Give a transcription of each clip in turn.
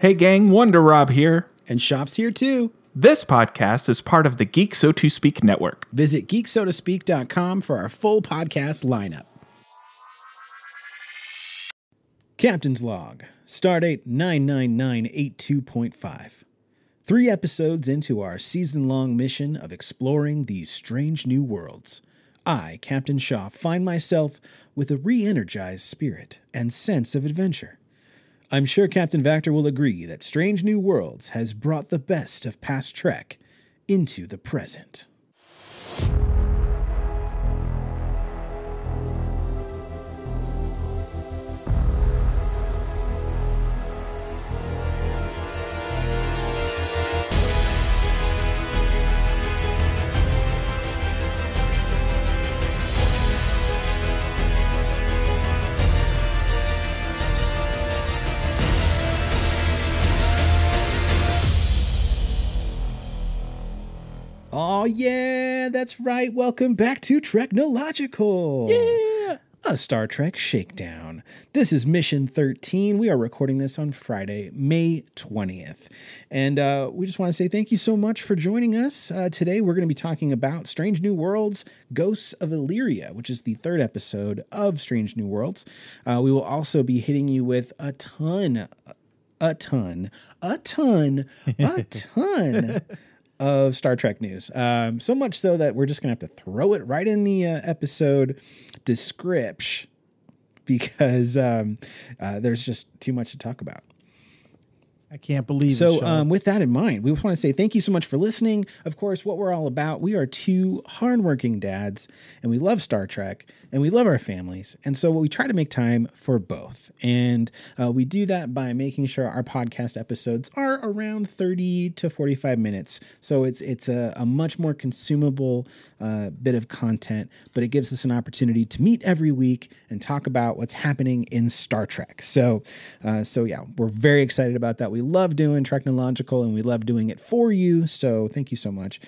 Hey gang, Wonder Rob here. And Shoff's here too. This podcast is part of the Geek So To Speak network. Visit geeksotospeak.com for our full podcast lineup. Captain's Log, Stardate 99982.5. Three episodes into our season long mission of exploring these strange new worlds, I, Captain Shoff, find myself with a re energized spirit and sense of adventure. I'm sure Captain Vactor will agree that Strange New Worlds has brought the best of past Trek into the present. Oh, yeah, that's right. Welcome back to Treknological. Yeah. A Star Trek Shakedown. This is Mission 13. We are recording this on Friday, May 20th. And uh, we just want to say thank you so much for joining us. Uh, today, we're going to be talking about Strange New Worlds Ghosts of Illyria, which is the third episode of Strange New Worlds. Uh, we will also be hitting you with a ton, a ton, a ton, a ton of Star Trek news. Um, so much so that we're just going to have to throw it right in the uh, episode description because um, uh, there's just too much to talk about. I can't believe so, it. So, um, with that in mind, we just want to say thank you so much for listening. Of course, what we're all about, we are two hardworking dads, and we love Star Trek, and we love our families, and so we try to make time for both. And uh, we do that by making sure our podcast episodes are around thirty to forty-five minutes. So it's it's a, a much more consumable uh, bit of content, but it gives us an opportunity to meet every week and talk about what's happening in Star Trek. So, uh, so yeah, we're very excited about that. We love doing Treknological and we love doing it for you. So thank you so much.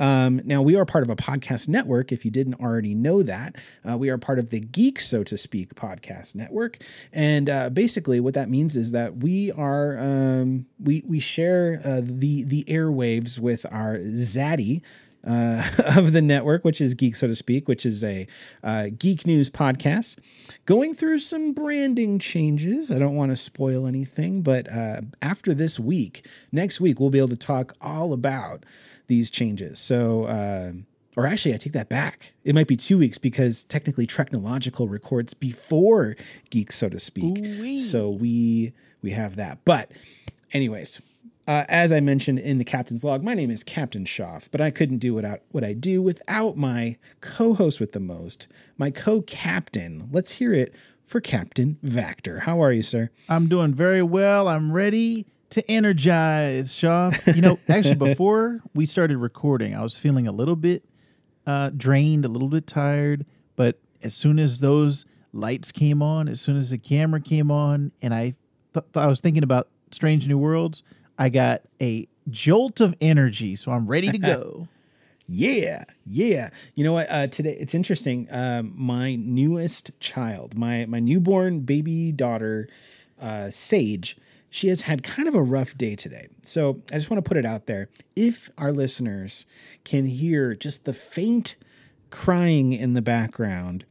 Um, now, we are part of a podcast network. If you didn't already know that, uh, we are part of the Geek, so to speak, podcast network. And uh, basically, what that means is that we are um, we we share uh, the the airwaves with our Zaddy uh, of the network, which is Geek, so to speak, which is a uh, geek news podcast, going through some branding changes. I don't want to spoil anything, but uh, after this week, next week, we'll be able to talk all about these changes. So, uh, or actually, I take that back. It might be two weeks because technically, Treknological records before Geek, so to speak. Ooh-wee. So we we have that. But, anyways, uh, as I mentioned in the captain's log, my name is Captain Shoff, but I couldn't do without what I do without my co-host with the most, my co-captain. Let's hear it for Captain Vactor. How are you, sir? I'm doing very well. I'm ready to energize, Shoff. You know, actually, before we started recording, I was feeling a little bit uh, drained, a little bit tired. But as soon as those lights came on, as soon as the camera came on, and I th- I was thinking about Strange New Worlds, I got a jolt of energy. So I'm ready to go. Yeah, yeah. You know what? Uh, today it's interesting. Um, my newest child, my my newborn baby daughter, uh, Sage, she has had kind of a rough day today. So I just want to put it out there. If our listeners can hear just the faint crying in the background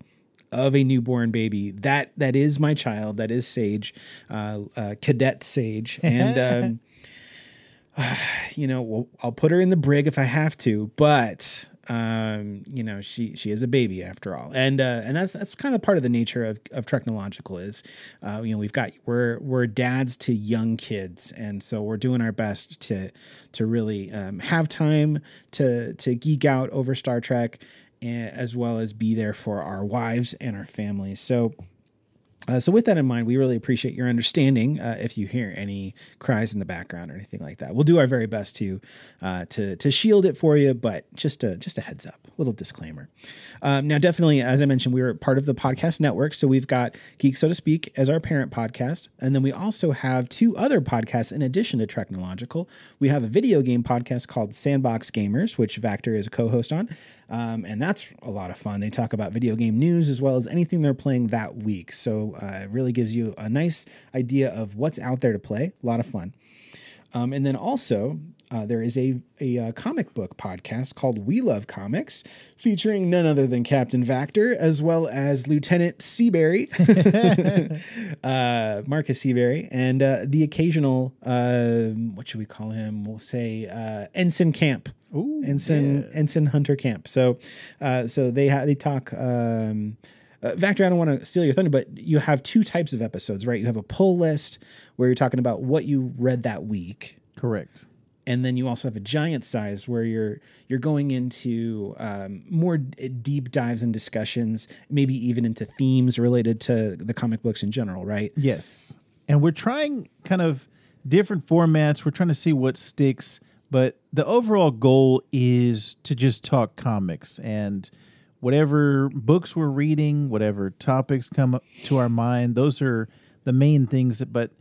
of a newborn baby, that that is my child. That is Sage, uh, uh, Cadet Sage, and. Um, you know, well, I'll put her in the brig if I have to, but um, you know, she she is a baby after all, and uh, and that's that's kind of part of the nature of of treknological is, uh, you know, we've got we're we're dads to young kids, and so we're doing our best to to really um, have time to to geek out over Star Trek, as well as be there for our wives and our families. So uh, so, with that in mind, we really appreciate your understanding. Uh, if you hear any cries in the background or anything like that, we'll do our very best to uh, to to shield it for you. But just a just a heads up, little disclaimer. Um, now, definitely, as I mentioned, we are part of the podcast network, so we've got Geek, so to speak, as our parent podcast, and then we also have two other podcasts in addition to Treknological. We have a video game podcast called Sandbox Gamers, which Vactor is a co-host on, um, and that's a lot of fun. They talk about video game news as well as anything they're playing that week. So uh, it really gives you a nice idea of what's out there to play. A lot of fun. Um, and then also, uh, there is a, a, uh comic book podcast called We Love Comics, featuring none other than Captain Vactor as well as Lieutenant Seabury, uh, Marcus Seabury, and uh, the occasional, uh, what should we call him? We'll say uh, Ensign Camp. Ooh, Ensign Ensign Hunter Camp. So, uh, so they ha- they talk. Um, uh, Vactor, I don't want to steal your thunder, but you have two types of episodes, right? You have a pull list where you're talking about what you read that week, Correct. And then you also have a giant size where you're you're going into um, more d- deep dives and discussions, maybe even into themes related to the comic books in general, right? Yes. And we're trying kind of different formats. We're trying to see what sticks, but the overall goal is to just talk comics and whatever books we're reading, whatever topics come to our mind, those are the main things that, but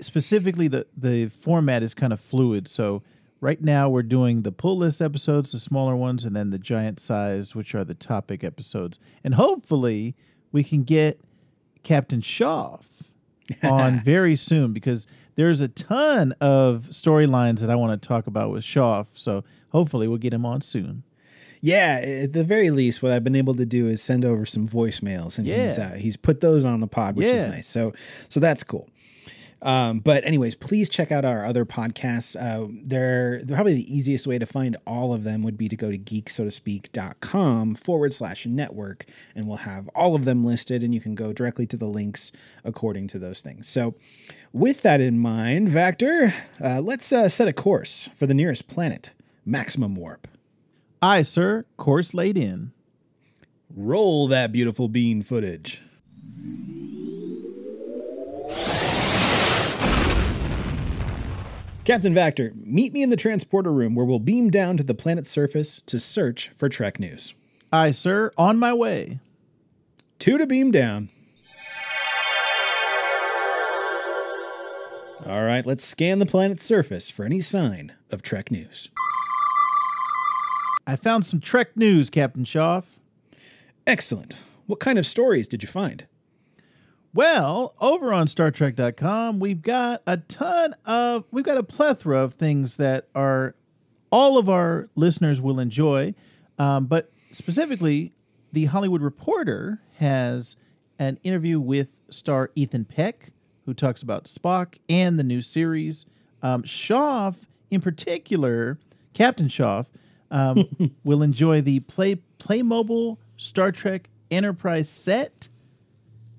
specifically the the format is kind of fluid. So right now we're doing the pull list episodes, the smaller ones, and then the giant sized, which are the topic episodes. And hopefully we can get Captain Shoff on very soon because there's a ton of storylines that I want to talk about with Shoff. So hopefully we'll get him on soon. Yeah, at the very least, what I've been able to do is send over some voicemails, and he's Yeah. uh, he's put those on the pod, which is nice. So so that's cool. Um, but anyways, please check out our other podcasts. Uh, they're, they're probably the easiest way to find all of them would be to go to geeksotospeak.com forward slash network, and we'll have all of them listed, and you can go directly to the links according to those things. So, with that in mind, Vactor, uh, let's uh, set a course for the nearest planet, Maximum Warp. Aye, sir. Course laid in. Roll that beautiful bean footage. Captain Vactor, meet me in the transporter room where we'll beam down to the planet's surface to search for Trek news. Aye, sir. On my way. Two to beam down. All right, let's scan the planet's surface for any sign of Trek news. I found some Trek news, Captain Shoff. Excellent. What kind of stories did you find? Well, over on StarTrek.com, we've got a ton of, we've got a plethora of things that are all of our listeners will enjoy. Um, but specifically, the Hollywood Reporter has an interview with star Ethan Peck, who talks about Spock and the new series. Um, Shoff, in particular, Captain Shoff, um, will enjoy the Play Playmobil Star Trek Enterprise set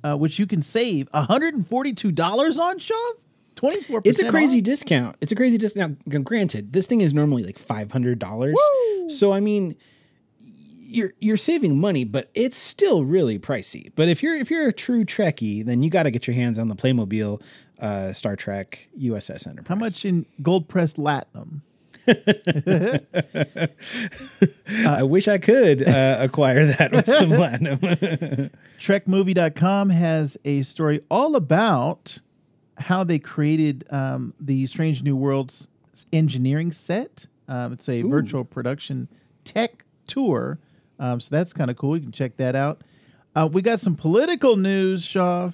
uh, which you can save $142 on, Shoff. 24 It's a crazy discount. It's a crazy discount. Now, granted, this thing is normally like five hundred dollars. So I mean, you're you're saving money, but it's still really pricey. But if you're if you're a true Trekkie, then you got to get your hands on the Playmobil uh, Star Trek USS Enterprise. How much in gold pressed latinum? I wish I could uh, acquire that with some platinum. TrekMovie.com has a story all about how they created um, the Strange New Worlds engineering set. Um, it's a virtual production tech tour. Um, so that's kind of cool. You can check that out. Uh, we got some political news, Shoff.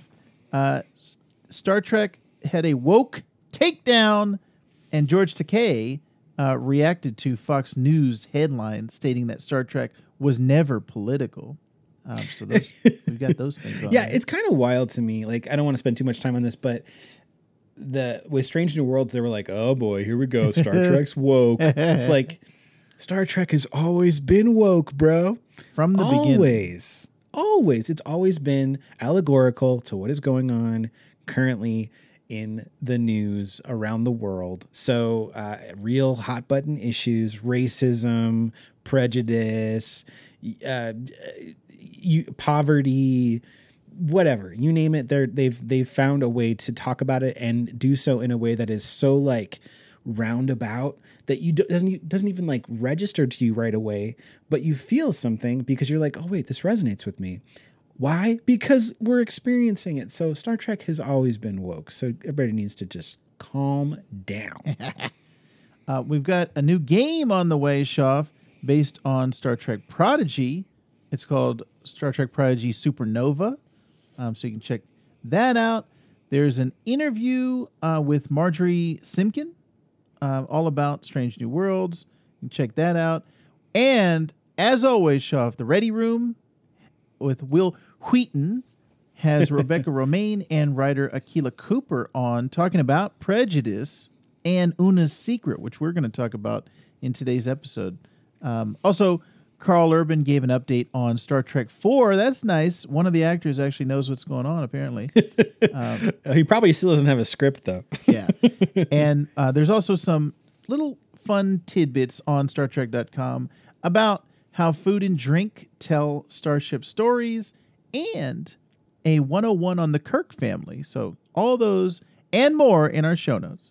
Uh, S- Star Trek had a woke takedown, and George Takei uh, reacted to Fox News headline stating that Star Trek was never political. Um, so those, we've got those things on. yeah, it's kind of wild to me. Like I don't want to spend too much time on this, but the with Strange New Worlds, they were like, "Oh boy, here we go. Star Trek's woke." it's like Star Trek has always been woke, bro. from the beginning. always, always. It's always been allegorical to what is going on currently in the news around the world. So, uh, real hot button issues, racism, prejudice, uh, you, poverty, whatever you name it. They're, they've they've found a way to talk about it and do so in a way that is so like roundabout that you do, doesn't doesn't even like register to you right away, but you feel something because you're like, oh wait, this resonates with me. Why? Because we're experiencing it. So Star Trek has always been woke. So everybody needs to just calm down. Uh, we've got a new game on the way, Shoff, based on Star Trek Prodigy. It's called Star Trek Prodigy Supernova. Um, so you can check that out. There's an interview uh, with Margery Simkin, uh, all about Strange New Worlds. You can check that out. And as always, show off the Ready Room with Wil Wheaton has Rebecca Romaine and writer Akela Cooper on talking about prejudice and Una's secret, which we're going to talk about in today's episode. Um, also, Karl Urban gave an update on Star Trek 4. That's nice. One of the actors actually knows what's going on, apparently. he probably still doesn't have a script though. yeah. and uh, there's also some little fun tidbits on StarTrek.com about how food and drink tell Starship stories and a 101 on the Kirk family. So, all those and more in our show notes.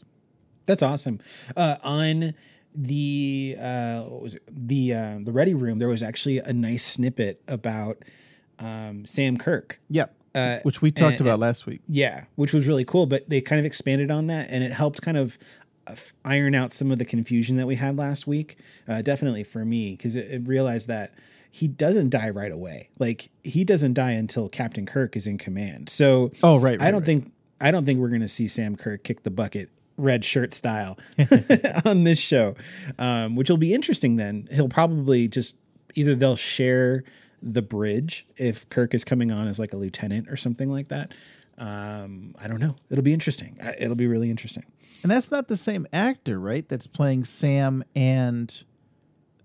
That's awesome. Uh, on the uh, what was it? the uh, the Ready Room, there was actually a nice snippet about um, Sam Kirk. Yep. Uh, Which we talked and- about last week. Yeah, which was really cool. But they kind of expanded on that, and it helped kind of iron out some of the confusion that we had last week. Uh, definitely for me, because it, it realized that he doesn't die right away. Like he doesn't die until Captain Kirk is in command. So Oh, right, I don't right. think I don't think we're going to see Sam Kirk kick the bucket red shirt style on this show, um, which will be interesting. Then he'll probably just either they'll share the bridge if Kirk is coming on as like a lieutenant or something like that. Um, I don't know. It'll be interesting. It'll be really interesting. And that's not the same actor, right? That's playing Sam and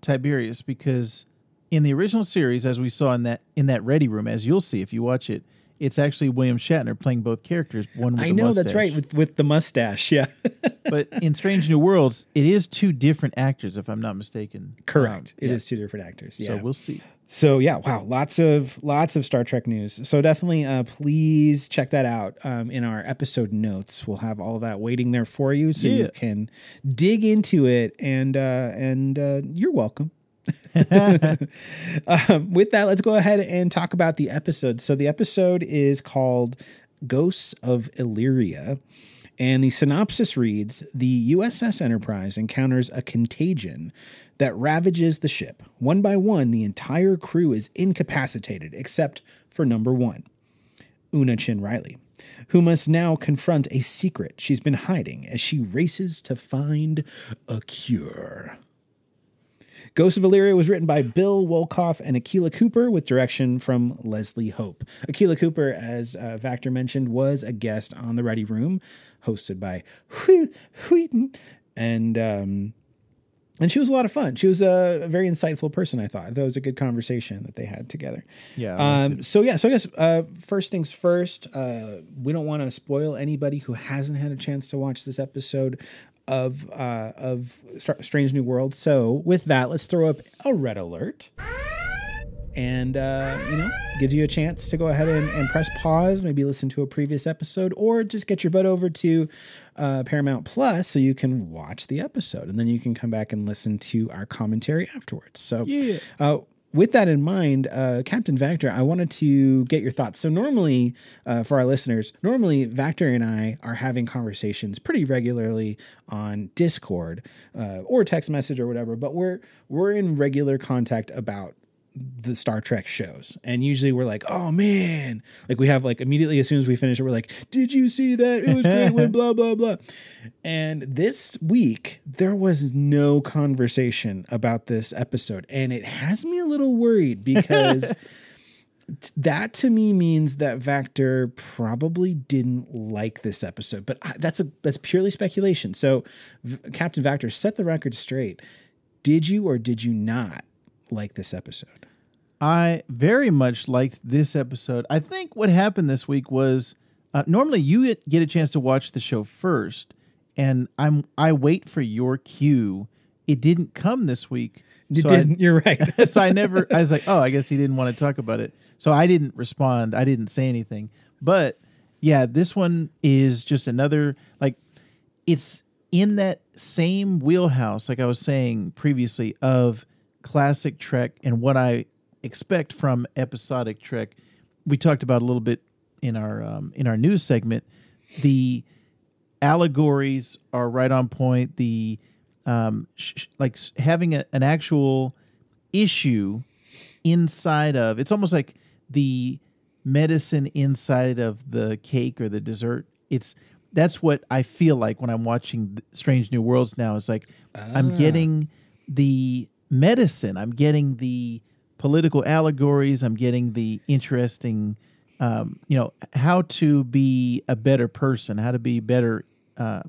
Tiberius because in the original series as we saw in that in that Ready Room as you'll see if you watch it, it's actually William Shatner playing both characters, one with I know that's right with with the mustache. Yeah, but in Strange New Worlds, it is two different actors if I'm not mistaken. correct. Um, it is yeah. two different actors. Yeah. So we'll see. So yeah, wow, lots of lots of Star Trek news. So definitely, uh, please check that out um, in our episode notes. We'll have all that waiting there for you, so you can dig into it. And uh, and uh, you're welcome. um, with that, let's go ahead and talk about the episode. So the episode is called "Ghosts of Illyria." And the synopsis reads The USS Enterprise encounters a contagion that ravages the ship. One by one, the entire crew is incapacitated except for number one, Una Chin Riley, who must now confront a secret she's been hiding as she races to find a cure. Ghost of Illyria was written by Bill Wolkoff and Akela Cooper with direction from Leslie Hope. Akela Cooper, as uh, Vactor mentioned, was a guest on The Ready Room, hosted by Wheaton. And, um, and she was a lot of fun. She was a very insightful person, I thought. That was a good conversation that they had together. Yeah, Um, so, yeah, so I guess uh, first things first, uh, we don't want to spoil anybody who hasn't had a chance to watch this episode of uh, of Strange New World. So with that, let's throw up a red alert, and uh, you know, gives you a chance to go ahead and, and press pause, maybe listen to a previous episode, or just get your butt over to uh, Paramount Plus so you can watch the episode, and then you can come back and listen to our commentary afterwards. So Yeah. uh, with that in mind, uh, Captain Vactor, I wanted to get your thoughts. So normally, uh, for our listeners, normally Vactor and I are having conversations pretty regularly on Discord uh, or text message or whatever. But we're we're in regular contact about the Star Trek shows. And usually we're like, oh man. Like we have like immediately as soon as we finish it, we're like, did you see that? It was great when blah blah blah. And this week there was no conversation about this episode. And it has me a little worried because that to me means that Vactor probably didn't like this episode. But I, that's a that's purely speculation. So v- Captain Vactor, set the record straight. Did you or did you not like this episode? I very much liked this episode. I think what happened this week was uh, normally you get- get a chance to watch the show first, and I'm I wait for your cue. It didn't come this week. You so didn't. You're right. so I never. I was like, oh, I guess he didn't want to talk about it. So I didn't respond. I didn't say anything. But yeah, this one is just another like it's in that same wheelhouse, like I was saying previously, of classic Trek and what I expect from episodic Trek. We talked about a little bit in our um, in our news segment. The allegories are right on point. The um, sh- like having a, an actual issue inside of it's almost like the medicine inside of the cake or the dessert. It's that's what I feel like when I'm watching Strange New Worlds now. It's like I'm getting the medicine. I'm getting the political allegories. I'm getting the interesting, um, you know, how to be a better person, how to be better uh,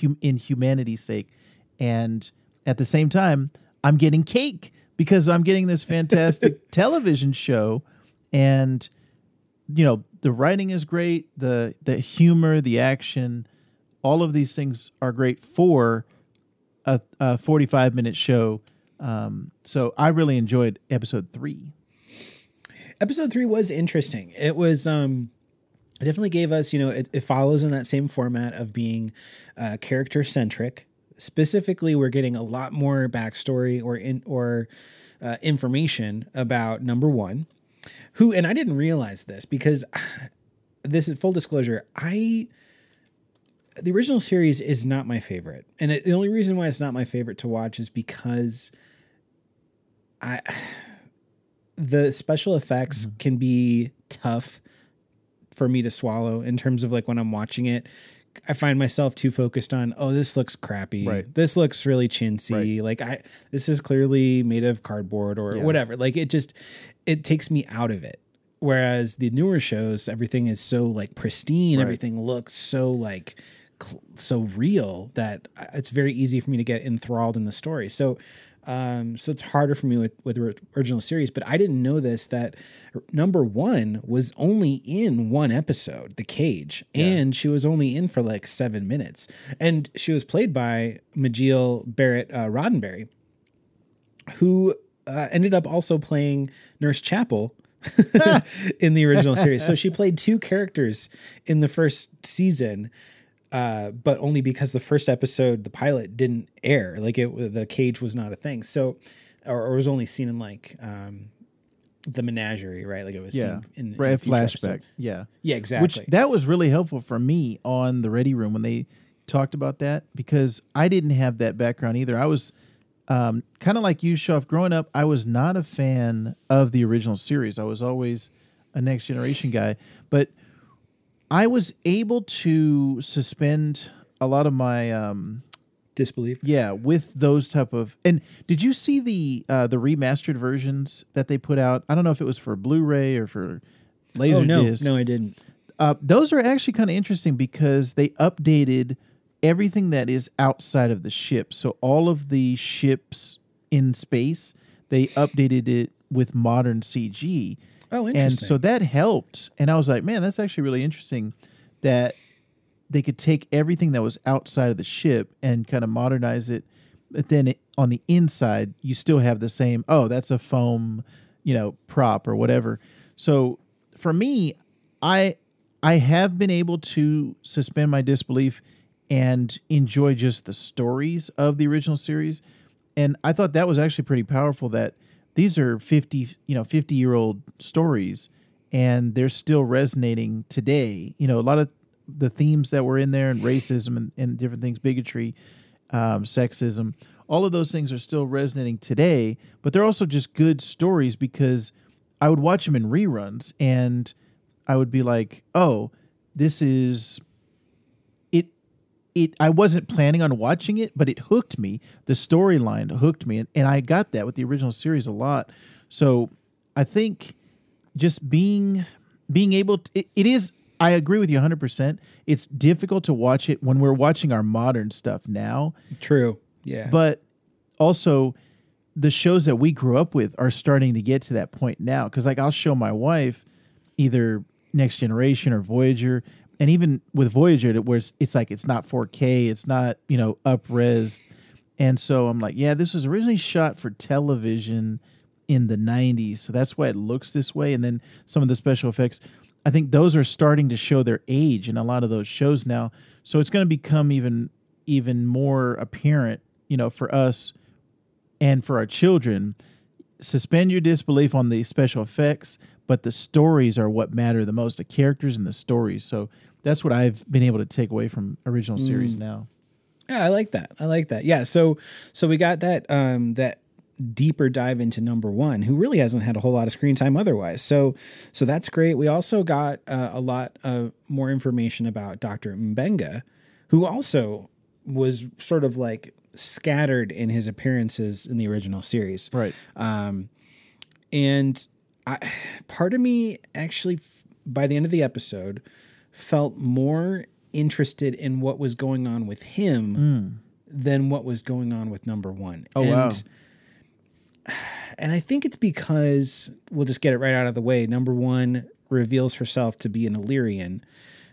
hum- in humanity's sake, and at the same time, I'm getting cake because I'm getting this fantastic television show, and you know the writing is great, the the humor, the action, all of these things are great for a, a 45 minute show. Um, so I really enjoyed episode three. episode three was interesting. It was um it definitely gave us, you know, it, it follows in that same format of being uh, character centric. Specifically, we're getting a lot more backstory or in or uh, information about number one, who and I didn't realize this because this is full disclosure. I the original series is not my favorite, and it, the only reason why it's not my favorite to watch is because I the special effects mm-hmm. can be tough for me to swallow in terms of like when I'm watching it. I find myself too focused on, oh, this looks crappy. Right. This looks really chintzy. Like I this is clearly made of cardboard or whatever. Like it just it takes me out of it. Whereas the newer shows, everything is so like pristine, everything looks so like cl- so real that uh, it's very easy for me to get enthralled in the story. So um, so it's harder for me with with the original series, but I didn't know this that number one was only in one episode, The Cage, and she was only in for like seven minutes, and she was played by Majel Barrett uh, Roddenberry, who uh, ended up also playing Nurse Chapel in the original series. So she played two characters in the first season, uh, but only because the first episode, the pilot, didn't air. Like it, the cage was not a thing. So, or, or was only seen in like um, the menagerie, right? Like it was Yeah, seen in, in right. Flashback. episode. Yeah. Yeah, exactly. Which that was really helpful for me on the Ready Room when they talked about that because I didn't have that background either. I was um, kind of like you, Shoff. Growing up, I was not a fan of the original series. I was always a Next Generation guy, but I was able to suspend a lot of my um, Disbelief. yeah with those type of. And did you see the uh, the remastered versions that they put out? I don't know if it was for Blu-ray or for Laserdisc. Oh no, no, I didn't. Uh, those are actually kind of interesting because they updated everything that is outside of the ship. So all of the ships in space, they updated it with modern CG. Oh, And interesting. so that helped. And I was like, man, that's actually really interesting that they could take everything that was outside of the ship and kind of modernize it. But then it, on the inside, you still have the same, oh, that's a foam, you know, prop or whatever. So for me, I I have been able to suspend my disbelief and enjoy just the stories of the original series. And I thought that was actually pretty powerful that these are 50, you know, 50 year old stories and they're still resonating today. You know, a lot of the themes that were in there and racism and, and different things, bigotry, um, sexism, all of those things are still resonating today, but they're also just good stories because I would watch them in reruns and I would be like, oh, this is it I wasn't planning on watching it, but it hooked me. The storyline hooked me and, and I got that with the original series a lot. So I think just being being able to it, it is I agree with you 100%. It's difficult to watch it when we're watching our modern stuff now, True. Yeah. but also the shows that we grew up with are starting to get to that point now cuz like I'll show my wife either Next Generation or Voyager and even with Voyager it where it's, it's like it's not 4K, it's not, you know, up res. And so I'm like, yeah, this was originally shot for television in the 90s, so that's why it looks this way and then some of the special effects I think those are starting to show their age in a lot of those shows now. So it's going to become even even more apparent, you know, for us and for our children. Suspend your disbelief on the special effects, but the stories are what matter the most, the characters and the stories. So that's what I've been able to take away from original series now. Yeah, I like that. I like that. Yeah, so so we got that um that deeper dive into number one, who really hasn't had a whole lot of screen time otherwise. So, so that's great. We also got uh, a lot of more information about Dr. Mbenga, who also was sort of like scattered in his appearances in the original series. Right. um And I, part of me actually, by the end of the episode, felt more interested in what was going on with him than what was going on with number one. Oh, and, wow. And I think it's because we'll just get it right out of the way. Number one reveals herself to be an Illyrian,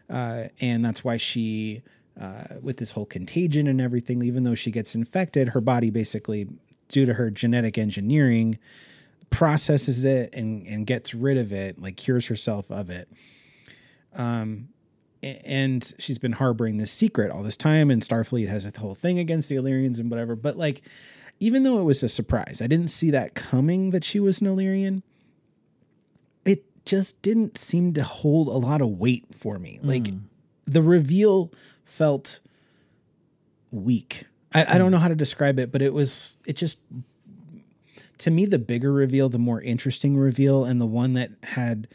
uh, and that's why she, uh, with this whole contagion and everything, even though she gets infected, her body basically, due to her genetic engineering, processes it and and gets rid of it, like cures herself of it. Um, and she's been harboring this secret all this time, and Starfleet has a whole thing against the Illyrians and whatever. But like, even though it was a surprise, I didn't see that coming that she was an Illyrian. It just didn't seem to hold a lot of weight for me. Like, the reveal felt weak. I, I don't know how to describe it, but it was it just to me the bigger reveal, the more interesting reveal, and the one that had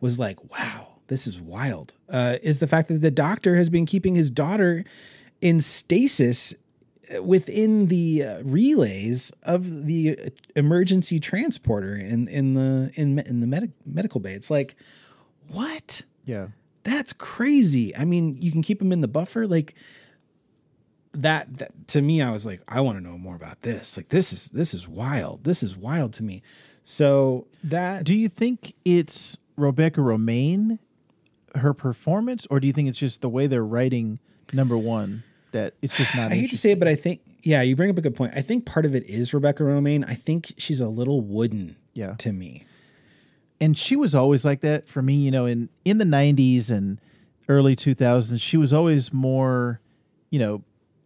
was like, wow, this is wild. Uh, is the fact that the doctor has been keeping his daughter in stasis uh, within the uh, relays of the uh, emergency transporter in in the in in the medic, medical bay. It's like, what? Yeah. That's crazy. I mean, you can keep them in the buffer like that, that to me I was like I want to know more about this. Like this is this is wild. This is wild to me. So that Do you think it's Rebecca Romijn, her performance, or do you think it's just the way they're writing number one that it's just not? I hate to say it, but I think yeah, you bring up a good point. I think part of it is Rebecca Romijn. I think she's a little wooden Yeah. to me. and she was always like that for me. You know, in in the '90s and early 2000s, she was always more, you know,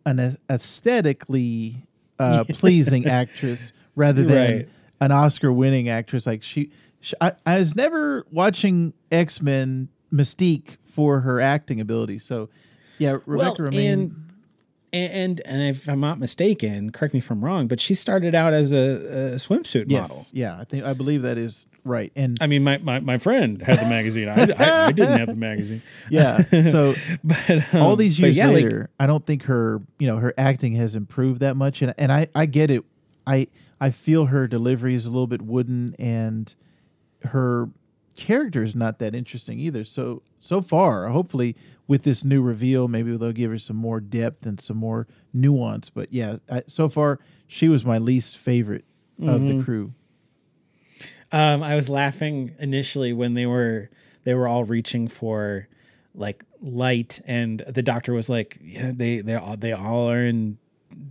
an aesthetically uh, pleasing actress rather than Right. an Oscar-winning actress. Like she, she I, I was never watching X Men Mystique for her acting ability. So, yeah, Rebecca well. And, and if I'm not mistaken, correct me if I'm wrong, but she started out as a, a swimsuit yes, model. yeah, I think I believe that is right. And I mean, my, my, my friend had the magazine. I, I, I didn't have the magazine. yeah, so But um, all these years yeah, like, later, I don't think her, you know, her acting has improved that much, and and I I get it. I I feel her delivery is a little bit wooden, and her character is not that interesting either. So so far, hopefully, with this new reveal, maybe they'll give her some more depth and some more nuance. But yeah, I, so far she was my least favorite of Mm-hmm. the crew. Um, I was laughing initially when they were they were all reaching for like light, and the doctor was like, "Yeah, they they all they all are in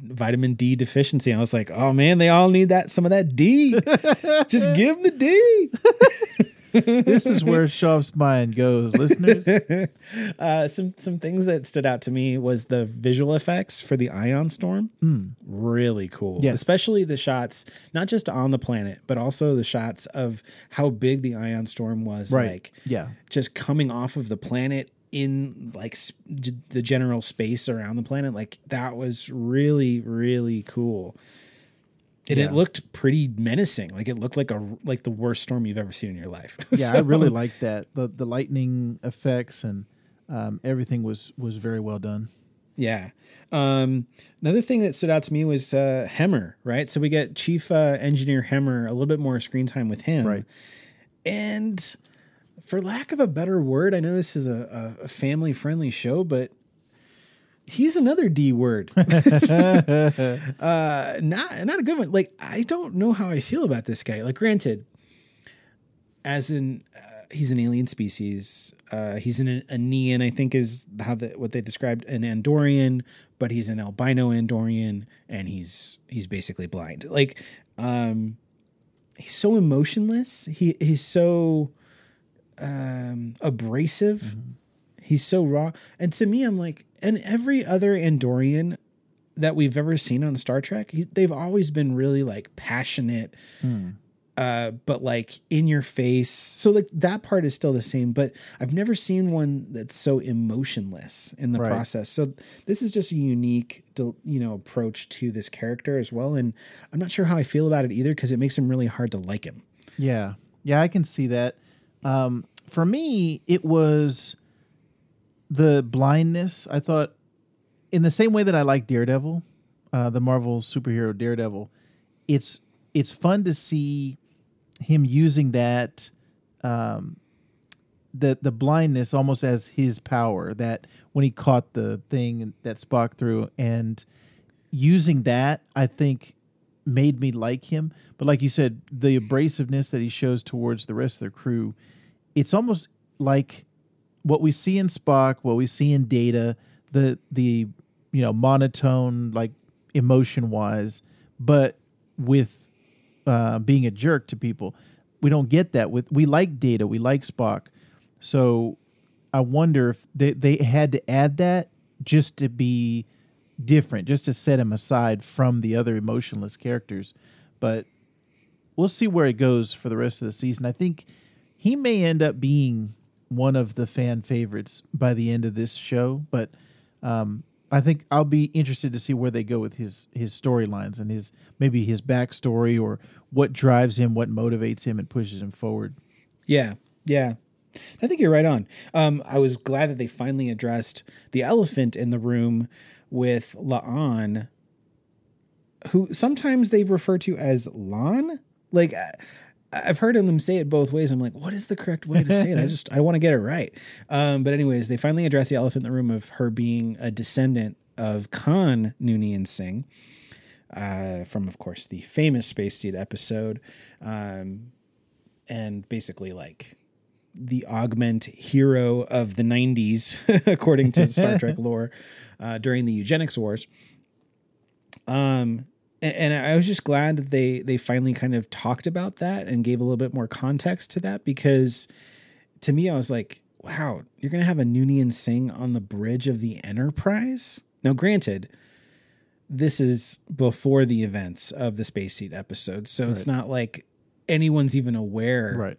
vitamin D deficiency." And I was like, "Oh man, they all need that some of that D. Just give them the D." this is where Shoff's mind goes, listeners. Uh, some some things that stood out to me was the visual effects for the ion storm. Really cool, Yes. especially the shots, not just on the planet, but also the shots of how big the ion storm was. Right. Like, Yeah. just coming off of the planet in like s- g- the general space around the planet. Like that was really really cool. And Yeah. it looked pretty menacing. Like it looked like a like the worst storm you've ever seen in your life. yeah, I really So- like that. The the lightning effects and um, everything was was very well done. Yeah. Um, another thing that stood out to me was uh, Hemmer, right? So we get Chief uh, Engineer Hemmer, a little bit more screen time with him. Right. And for lack of a better word, I know this is a, a family friendly show, but he's another D word. uh, not, not a good one. Like, I don't know how I feel about this guy. Like, granted, as in uh, he's an alien species. Uh, he's an Aenar, I think, is how the, what they described an Andorian, but he's an albino Andorian, and he's he's basically blind. Like, um, he's so emotionless. He he's so um, abrasive. He's so raw, and to me, I'm like, and every other Andorian that we've ever seen on Star Trek, he, they've always been really like passionate uh, but like in your face. So like that part is still the same, but I've never seen one that's so emotionless in the Right. process. So this is just a unique, you know, approach to this character as well. And I'm not sure how I feel about it either because it makes him really hard to like him. Yeah, yeah, I can see that. Um, for me, it was the blindness. I thought, in the same way that I like Daredevil, uh, the Marvel superhero Daredevil, it's it's fun to see him using that um, the the blindness almost as his power. That when he caught the thing that Spock threw and using that, I think made me like him. But like you said, the abrasiveness that he shows towards the rest of the crew, it's almost like what we see in Spock, what we see in Data, the the you know monotone like emotion wise, but with uh, being a jerk to people. We don't get that with we like Data, we like Spock. So I wonder if they, they had to add that just to be different, just to set him aside from the other emotionless characters. But we'll see where it goes for the rest of the season. I think he may end up being one of the fan favorites by the end of this show, but um, I think I'll be interested to see where they go with his his storylines and his maybe his backstory or what drives him, what motivates him, and pushes him forward. Yeah, yeah. I think you're right on. Um, I was glad that they finally addressed the elephant in the room with Laan, who sometimes they refer to as Lan. Like I- I've heard them say it both ways. I'm like, what is the correct way to say it? I just I want to get it right. Um, but anyways, they finally addressed the elephant in the room of her being a descendant of Khan Noonien Singh. Uh, from of course the famous Space Seed episode, um, and basically like the augment hero of the 90s, according to Star Trek lore, uh, during the eugenics wars. Um, and, I was just glad that they they finally kind of talked about that and gave a little bit more context to that because to me I was like, wow, you're gonna have a Noonien Singh on the bridge of the Enterprise. Now, granted, this is before the events of the Space Seed episode, so it's not like anyone's even aware right.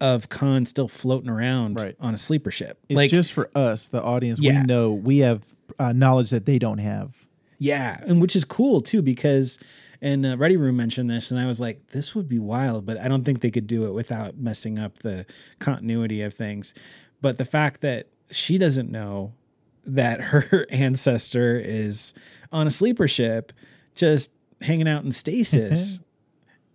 of Khan still floating around Right. on a sleeper ship. It's like, just for us, the audience. Yeah. We know we have uh, knowledge that they don't have. Yeah, and which is cool too because, and uh, Ready Room mentioned this, and I was like, this would be wild, but I don't think they could do it without messing up the continuity of things. But the fact that she doesn't know that her ancestor is on a sleeper ship, just hanging out in stasis,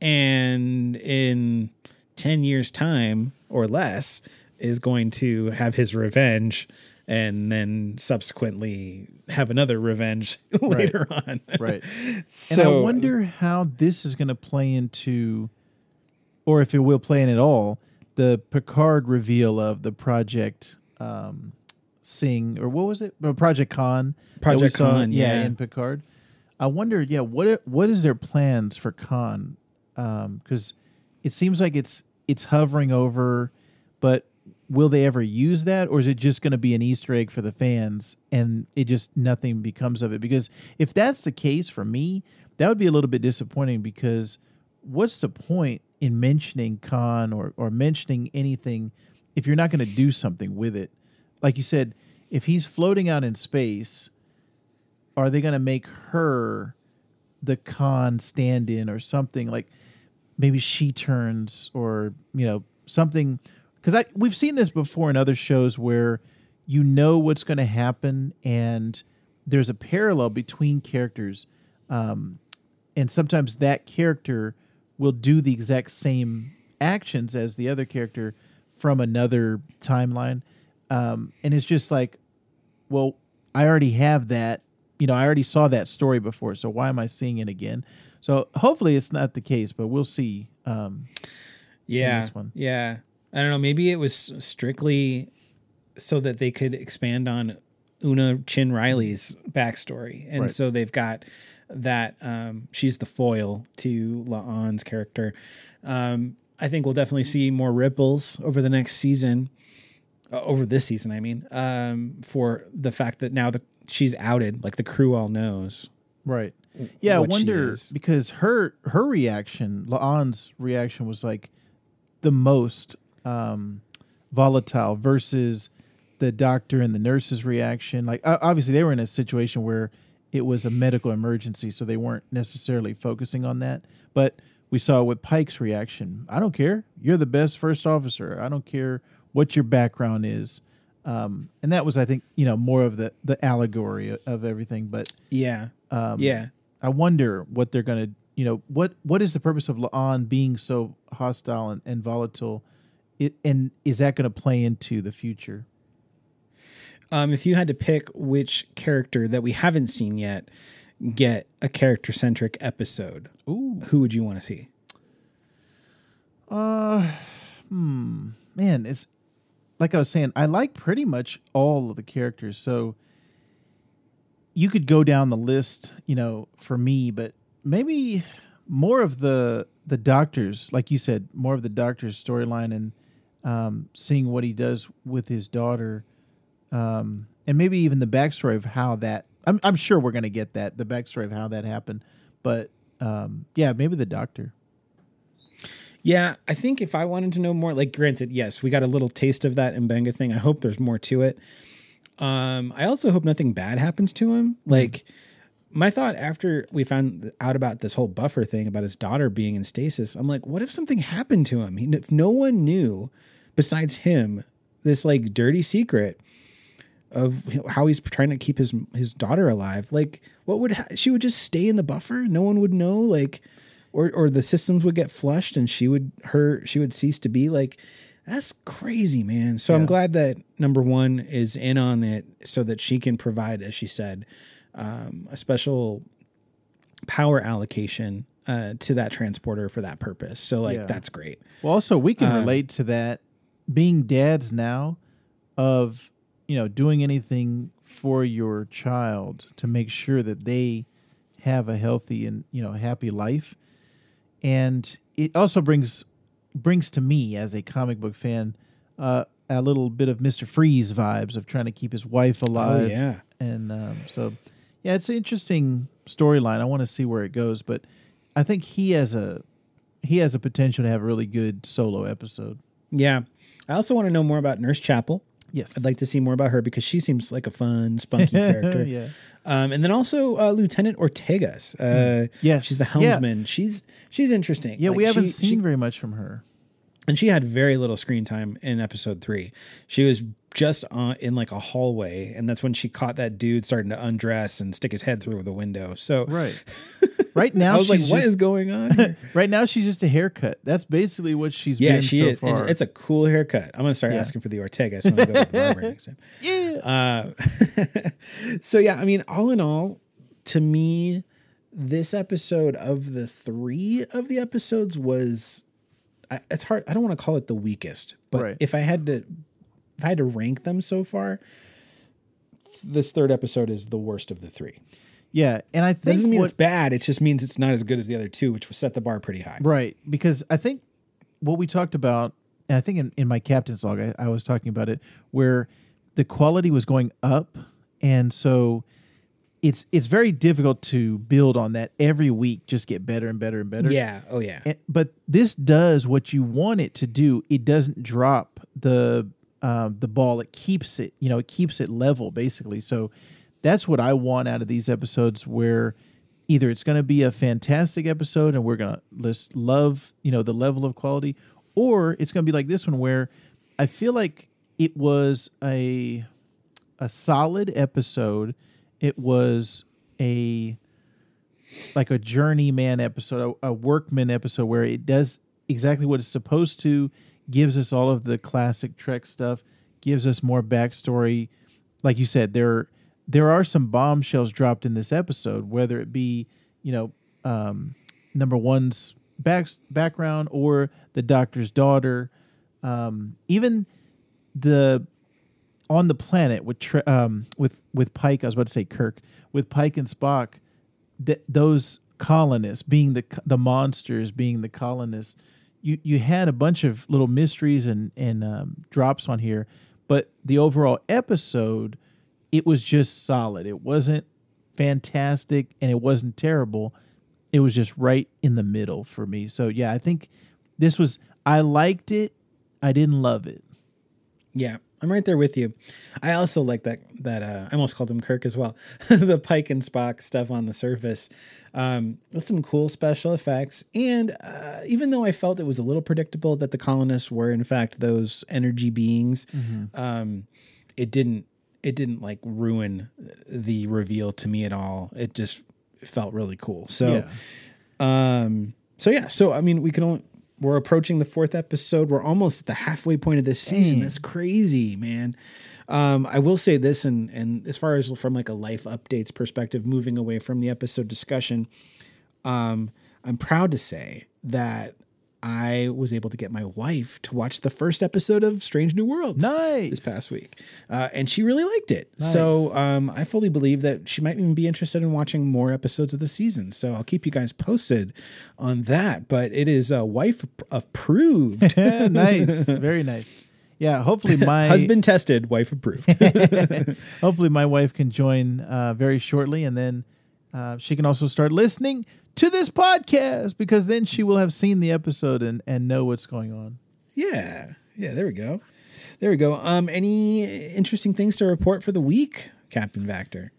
and in 10 years time or less is going to have his revenge and then subsequently have another revenge later on Right. so and I wonder how this is going to play into, or if it will play in at all, the Picard reveal of the Project um, Sing, or what was it? Or Project Con. Project saw, Khan, yeah. in Picard. I wonder, yeah, what what is their plans for Khan? Because it seems like it's it's hovering over, but will they ever use that, or is it just going to be an Easter egg for the fans, and it just nothing becomes of it? Because if that's the case for me, that would be a little bit disappointing. Because what's the point in mentioning Khan or or mentioning anything if you're not going to do something with it? Like you said, if he's floating out in space, are they going to make her the Khan stand in or something like maybe she turns or you know something because I we've seen this before in other shows where you know what's going to happen and there's a parallel between characters um, and sometimes that character will do the exact same actions as the other character from another timeline um, and it's just like well, I already have that. You know, I already saw that story before, so why am I seeing it again? So hopefully it's not the case, but we'll see. Um, yeah this one. yeah i don't know maybe it was strictly so that they could expand on una chin riley's backstory and Right. so they've got that um, she's the foil to Laan's character um, i think we'll definitely see more ripples over the next season uh, over this season i mean um, for the fact that now the she's outed like the crew all knows Right. Yeah, I wonder because her her reaction, Laan's reaction was like the most um, volatile versus the doctor and the nurse's reaction. Like obviously they were in a situation where it was a medical emergency, so they weren't necessarily focusing on that. But we saw with Pike's reaction. I don't care. You're the best first officer. I don't care what your background is. Um, and that was, I think, you know, more of the the allegory of everything. But Yeah. um, yeah. I wonder what they're gonna, you know, what what is the purpose of Laan being so hostile and, and volatile, it, and is that going to play into the future? Um, if you had to pick which character that we haven't seen yet get a character centric episode, Ooh, who would you want to see? uh, hmm, man, it's like I was saying, I like pretty much all of the characters, so you could go down the list, you know, for me, but maybe more of the the doctors, like you said, more of the doctor's storyline and um, seeing what he does with his daughter, um, and maybe even the backstory of how that. I'm I'm sure we're gonna get that the backstory of how that happened, but um, yeah, maybe the doctor. Yeah, I think if I wanted to know more, like granted, yes, we got a little taste of that Mbenga thing. I hope there's more to it. Um, I also hope nothing bad happens to him. Like my thought after we found out about this whole buffer thing about his daughter being in stasis, I'm like, what if something happened to him? He, if no one knew besides him this like dirty secret of how he's trying to keep his his daughter alive, like what would ha- she would just stay in the buffer? No one would know, like, or or the systems would get flushed and she would her she would cease to be like. That's crazy, man. So I'm glad that number one is in on it so that she can provide, as she said, um, a special power allocation uh, to that transporter for that purpose. So like Yeah. that's great. Well, also we can Uh, relate to that being dads now, of you know doing anything for your child to make sure that they have a healthy and you know happy life, and it also brings brings to me as a comic book fan uh, a little bit of Mister Freeze vibes of trying to keep his wife alive. Oh yeah. and um, so yeah, it's an interesting storyline. I want to see where it goes, but I think he has a he has a potential to have a really good solo episode. Yeah. I also want to know more about Nurse Chapel. Yes, I'd like to see more about her because she seems like a fun, spunky character. yeah, Um, and then also uh, Lieutenant Ortegas. Uh, Yes. she's the Yeah. helmsman. She's she's interesting. yeah. Like, we haven't she- seen she- very much from her. And she had very little screen time in episode three. She was just on, in like a hallway, and that's when she caught that dude starting to undress and stick his head through the window. So Right, right now I was like, she's "What is going on?" right now she's just a haircut. That's basically what she's yeah, been she so is. Far. It's a cool haircut. I'm gonna start Yeah. asking for the Ortegas when I go to the barber next time. yeah, Uh, so yeah, I mean, all in all, to me, this episode of the three of the episodes was. I, it's hard. I don't want to call it the weakest, but Right. if I had to, if I had to rank them so far, this third episode is the worst of the three. yeah. And I That think doesn't mean what, it's bad. It just means it's not as good as the other two, which set the bar pretty high. Right. Because I think what we talked about, and I think in, in my captain's log, I, I was talking about it, where the quality was going up. And so it's it's very difficult to build on that every week, just get better and better and better. Yeah. Oh yeah. And, but this does what you want it to do. It doesn't drop the um, the ball. It keeps it, you know, it keeps it level basically. So that's what I want out of these episodes, where either it's going to be a fantastic episode and we're going to just love, you know, the level of quality, or it's going to be like this one where I feel like it was a a solid episode. It was a like a journeyman episode, a, a workman episode where it does exactly what it's supposed to, gives us all of the classic Trek stuff, gives us more backstory. Like you said, there there are some bombshells dropped in this episode, whether it be you know um, number one's back background or the doctor's daughter, um, even the on the planet with um, with with Pike. I was about to say Kirk with Pike and Spock. Those colonists being the the monsters being the colonists. You you had a bunch of little mysteries and and um, drops on here, but the overall episode it was just solid. It wasn't fantastic and it wasn't terrible. It was just right in the middle for me. So yeah, I think this was I liked it. I didn't love it. Yeah, I'm right there with you. I also like that that uh, I almost called him Kirk as well. the Pike and Spock stuff on the surface, um, with some cool special effects, and uh, even though I felt it was a little predictable that the colonists were in fact those energy beings, um, it didn't it didn't like ruin the reveal to me at all. It just felt really cool. So. Yeah. Um. So yeah. So I mean, we can only we're approaching the fourth episode. We're almost at the halfway point of this season. Dang. That's crazy, man. Um, I will say this, and and as far as from like a life updates perspective, moving away from the episode discussion, um, I'm proud to say that I was able to get my wife to watch the first episode of Strange New Worlds Nice. this past week, uh, and she really liked it. So um, I fully believe that she might even be interested in watching more episodes of the season. So I'll keep you guys posted on that. But it is uh, wife approved, nice. Very nice. Yeah, hopefully my husband tested, wife approved. hopefully my wife can join uh, very shortly and then uh, she can also start listening to this podcast because then she will have seen the episode and, and know what's going on. yeah, yeah. There we go. There we go. Um, any interesting things to report for the week, Captain Vactor?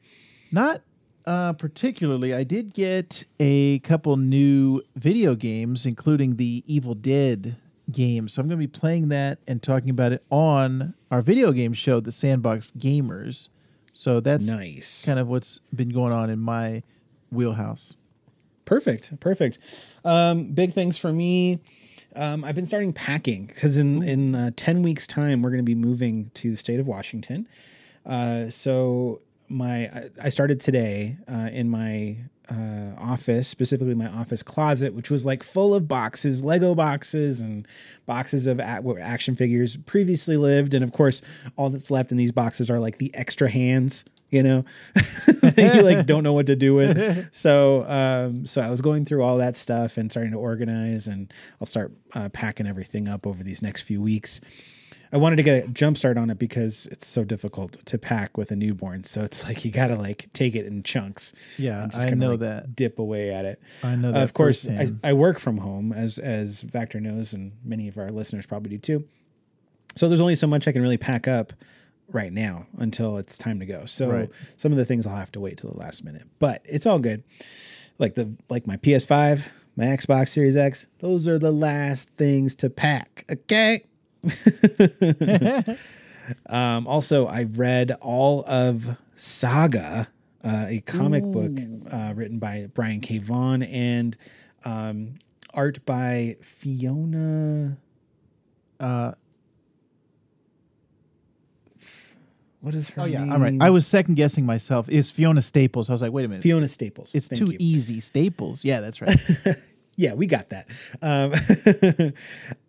Not uh, particularly. I did get a couple new video games, including the Evil Dead game. So I'm going to be playing that and talking about it on our video game show, The Sandbox Gamers. So that's Nice. kind of what's been going on in my wheelhouse. Perfect. Perfect. Um, big things for me. Um, I've been starting packing because in in uh, ten weeks' time we're going to be moving to the state of Washington. Uh, so my I- started today uh, in my uh, office, specifically my office closet, which was like full of boxes, Lego boxes, and boxes of a- where action figures previously lived, and of course, all that's left in these boxes are like the extra hands. You know, you like don't know what to do with. So, um, so I was going through all that stuff and starting to organize, and I'll start uh, packing everything up over these next few weeks. I wanted to get a jump start on it because it's so difficult to pack with a newborn. So it's like you got to like take it in chunks. Yeah, I know like, that. Dip away at it. I know Uh, that of course, I. I work from home, as as Vactor knows, and many of our listeners probably do too. So there's only so much I can really pack up right now until it's time to go. So Right. some of the things I'll have to wait till the last minute, but it's all good. Like the like my PS5, my Xbox Series X, those are the last things to pack. Okay. um, also, I read all of Saga, uh, a comic book uh, written by Brian K. Vaughan and um, art by Fiona. Uh, What is her oh, yeah, name? all right. I was second guessing myself. It's Fiona Staples. I was like, wait a minute. Fiona Staples. It's Thank too you. easy. Staples. Yeah, that's right. Yeah, we got that. Um,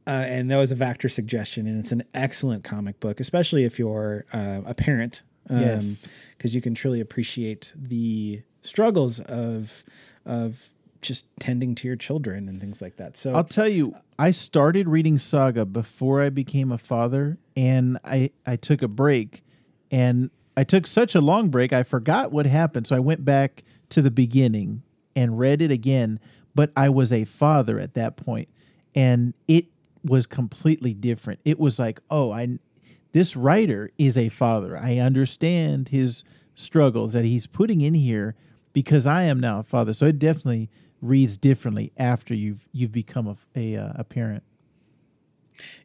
uh, and that was a Vactor suggestion, and it's an excellent comic book, especially if you're uh, a parent. Um, Yes. because you can truly appreciate the struggles of of just tending to your children and things like that. So I'll tell you, I started reading Saga before I became a father, and I I took a break, and I took such a long break, I forgot what happened. So I went back to the beginning and read it again. But I was a father at that point, and it was completely different. It was like, oh, I this writer is a father. I understand his struggles that he's putting in here because I am now a father. So it definitely reads differently after you've you've become a a, uh, a parent.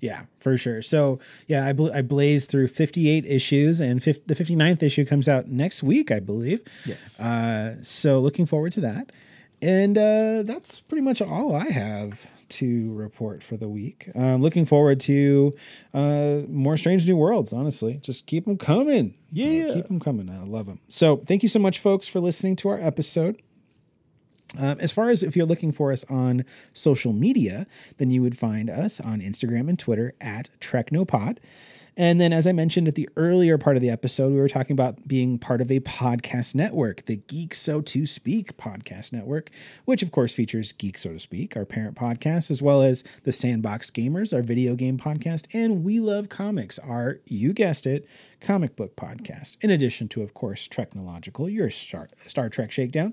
Yeah, for sure. So yeah, I, bl- I blazed through 58 issues, and fif- the 59th issue comes out next week, I believe. Yes. Uh, so looking forward to that. And uh, that's pretty much all I have to report for the week. Um, looking forward to uh, more Strange New Worlds, honestly. Just keep them coming. Yeah. keep them coming. I love them. So thank you so much, folks, for listening to our episode. Um, as far as if you're looking for us on social media, then you would find us on Instagram and Twitter at TrekNoPod. And then, as I mentioned at the earlier part of the episode, we were talking about being part of a podcast network, the Geek So to Speak podcast network, which of course features Geek So to Speak, our parent podcast, as well as the Sandbox Gamers, our video game podcast, and We Love Comics, our, you guessed it, comic book podcast, in addition to, of course, Treknological, your Star, Star Trek Shakedown.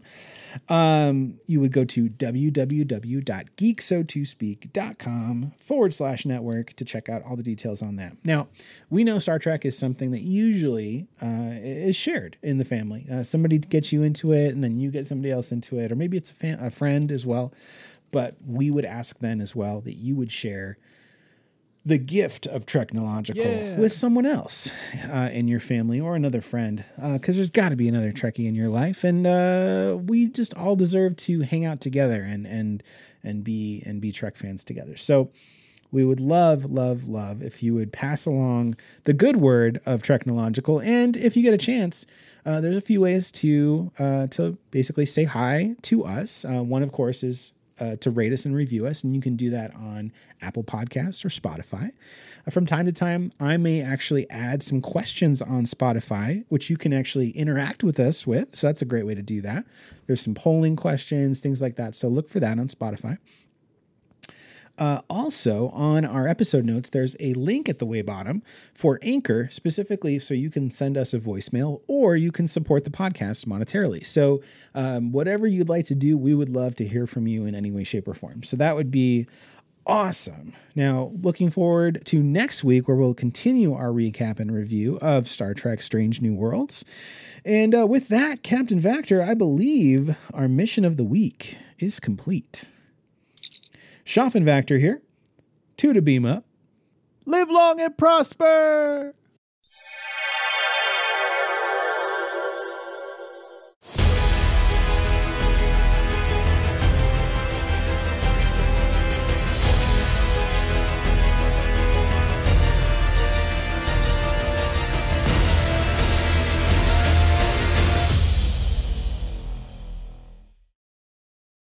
Um, you would go to www.geekso2speak.com forward slash network to check out all the details on that. Now, we know Star Trek is something that usually uh, is shared in the family. Uh, somebody gets you into it, and then you get somebody else into it, or maybe it's a, fan, a friend as well. But we would ask then as well that you would share the gift of Treknological Yeah. with someone else uh, in your family or another friend, because there's got to be another Trekkie in your life, and uh, we just all deserve to hang out together and and and be and be Trek fans together. So. We would love, love, love if you would pass along the good word of Treknological, and if you get a chance, uh, there's a few ways to uh, to basically say hi to us. Uh, one, of course, is uh, to rate us and review us, and you can do that on Apple Podcasts or Spotify. Uh, from time to time, I may actually add some questions on Spotify, which you can actually interact with us with. So that's a great way to do that. There's some polling questions, things like that. So look for that on Spotify. Uh, also, on our episode notes, there's a link at the way bottom for Anchor, specifically so you can send us a voicemail or you can support the podcast monetarily. So, um, whatever you'd like to do, we would love to hear from you in any way, shape, or form. So, that would be awesome. Now, looking forward to next week where we'll continue our recap and review of Star Trek Strange New Worlds. And uh, with that, Captain Vactor, I believe our mission of the week is complete. Shoff and Vactor here. Two to beam up. Live long and prosper.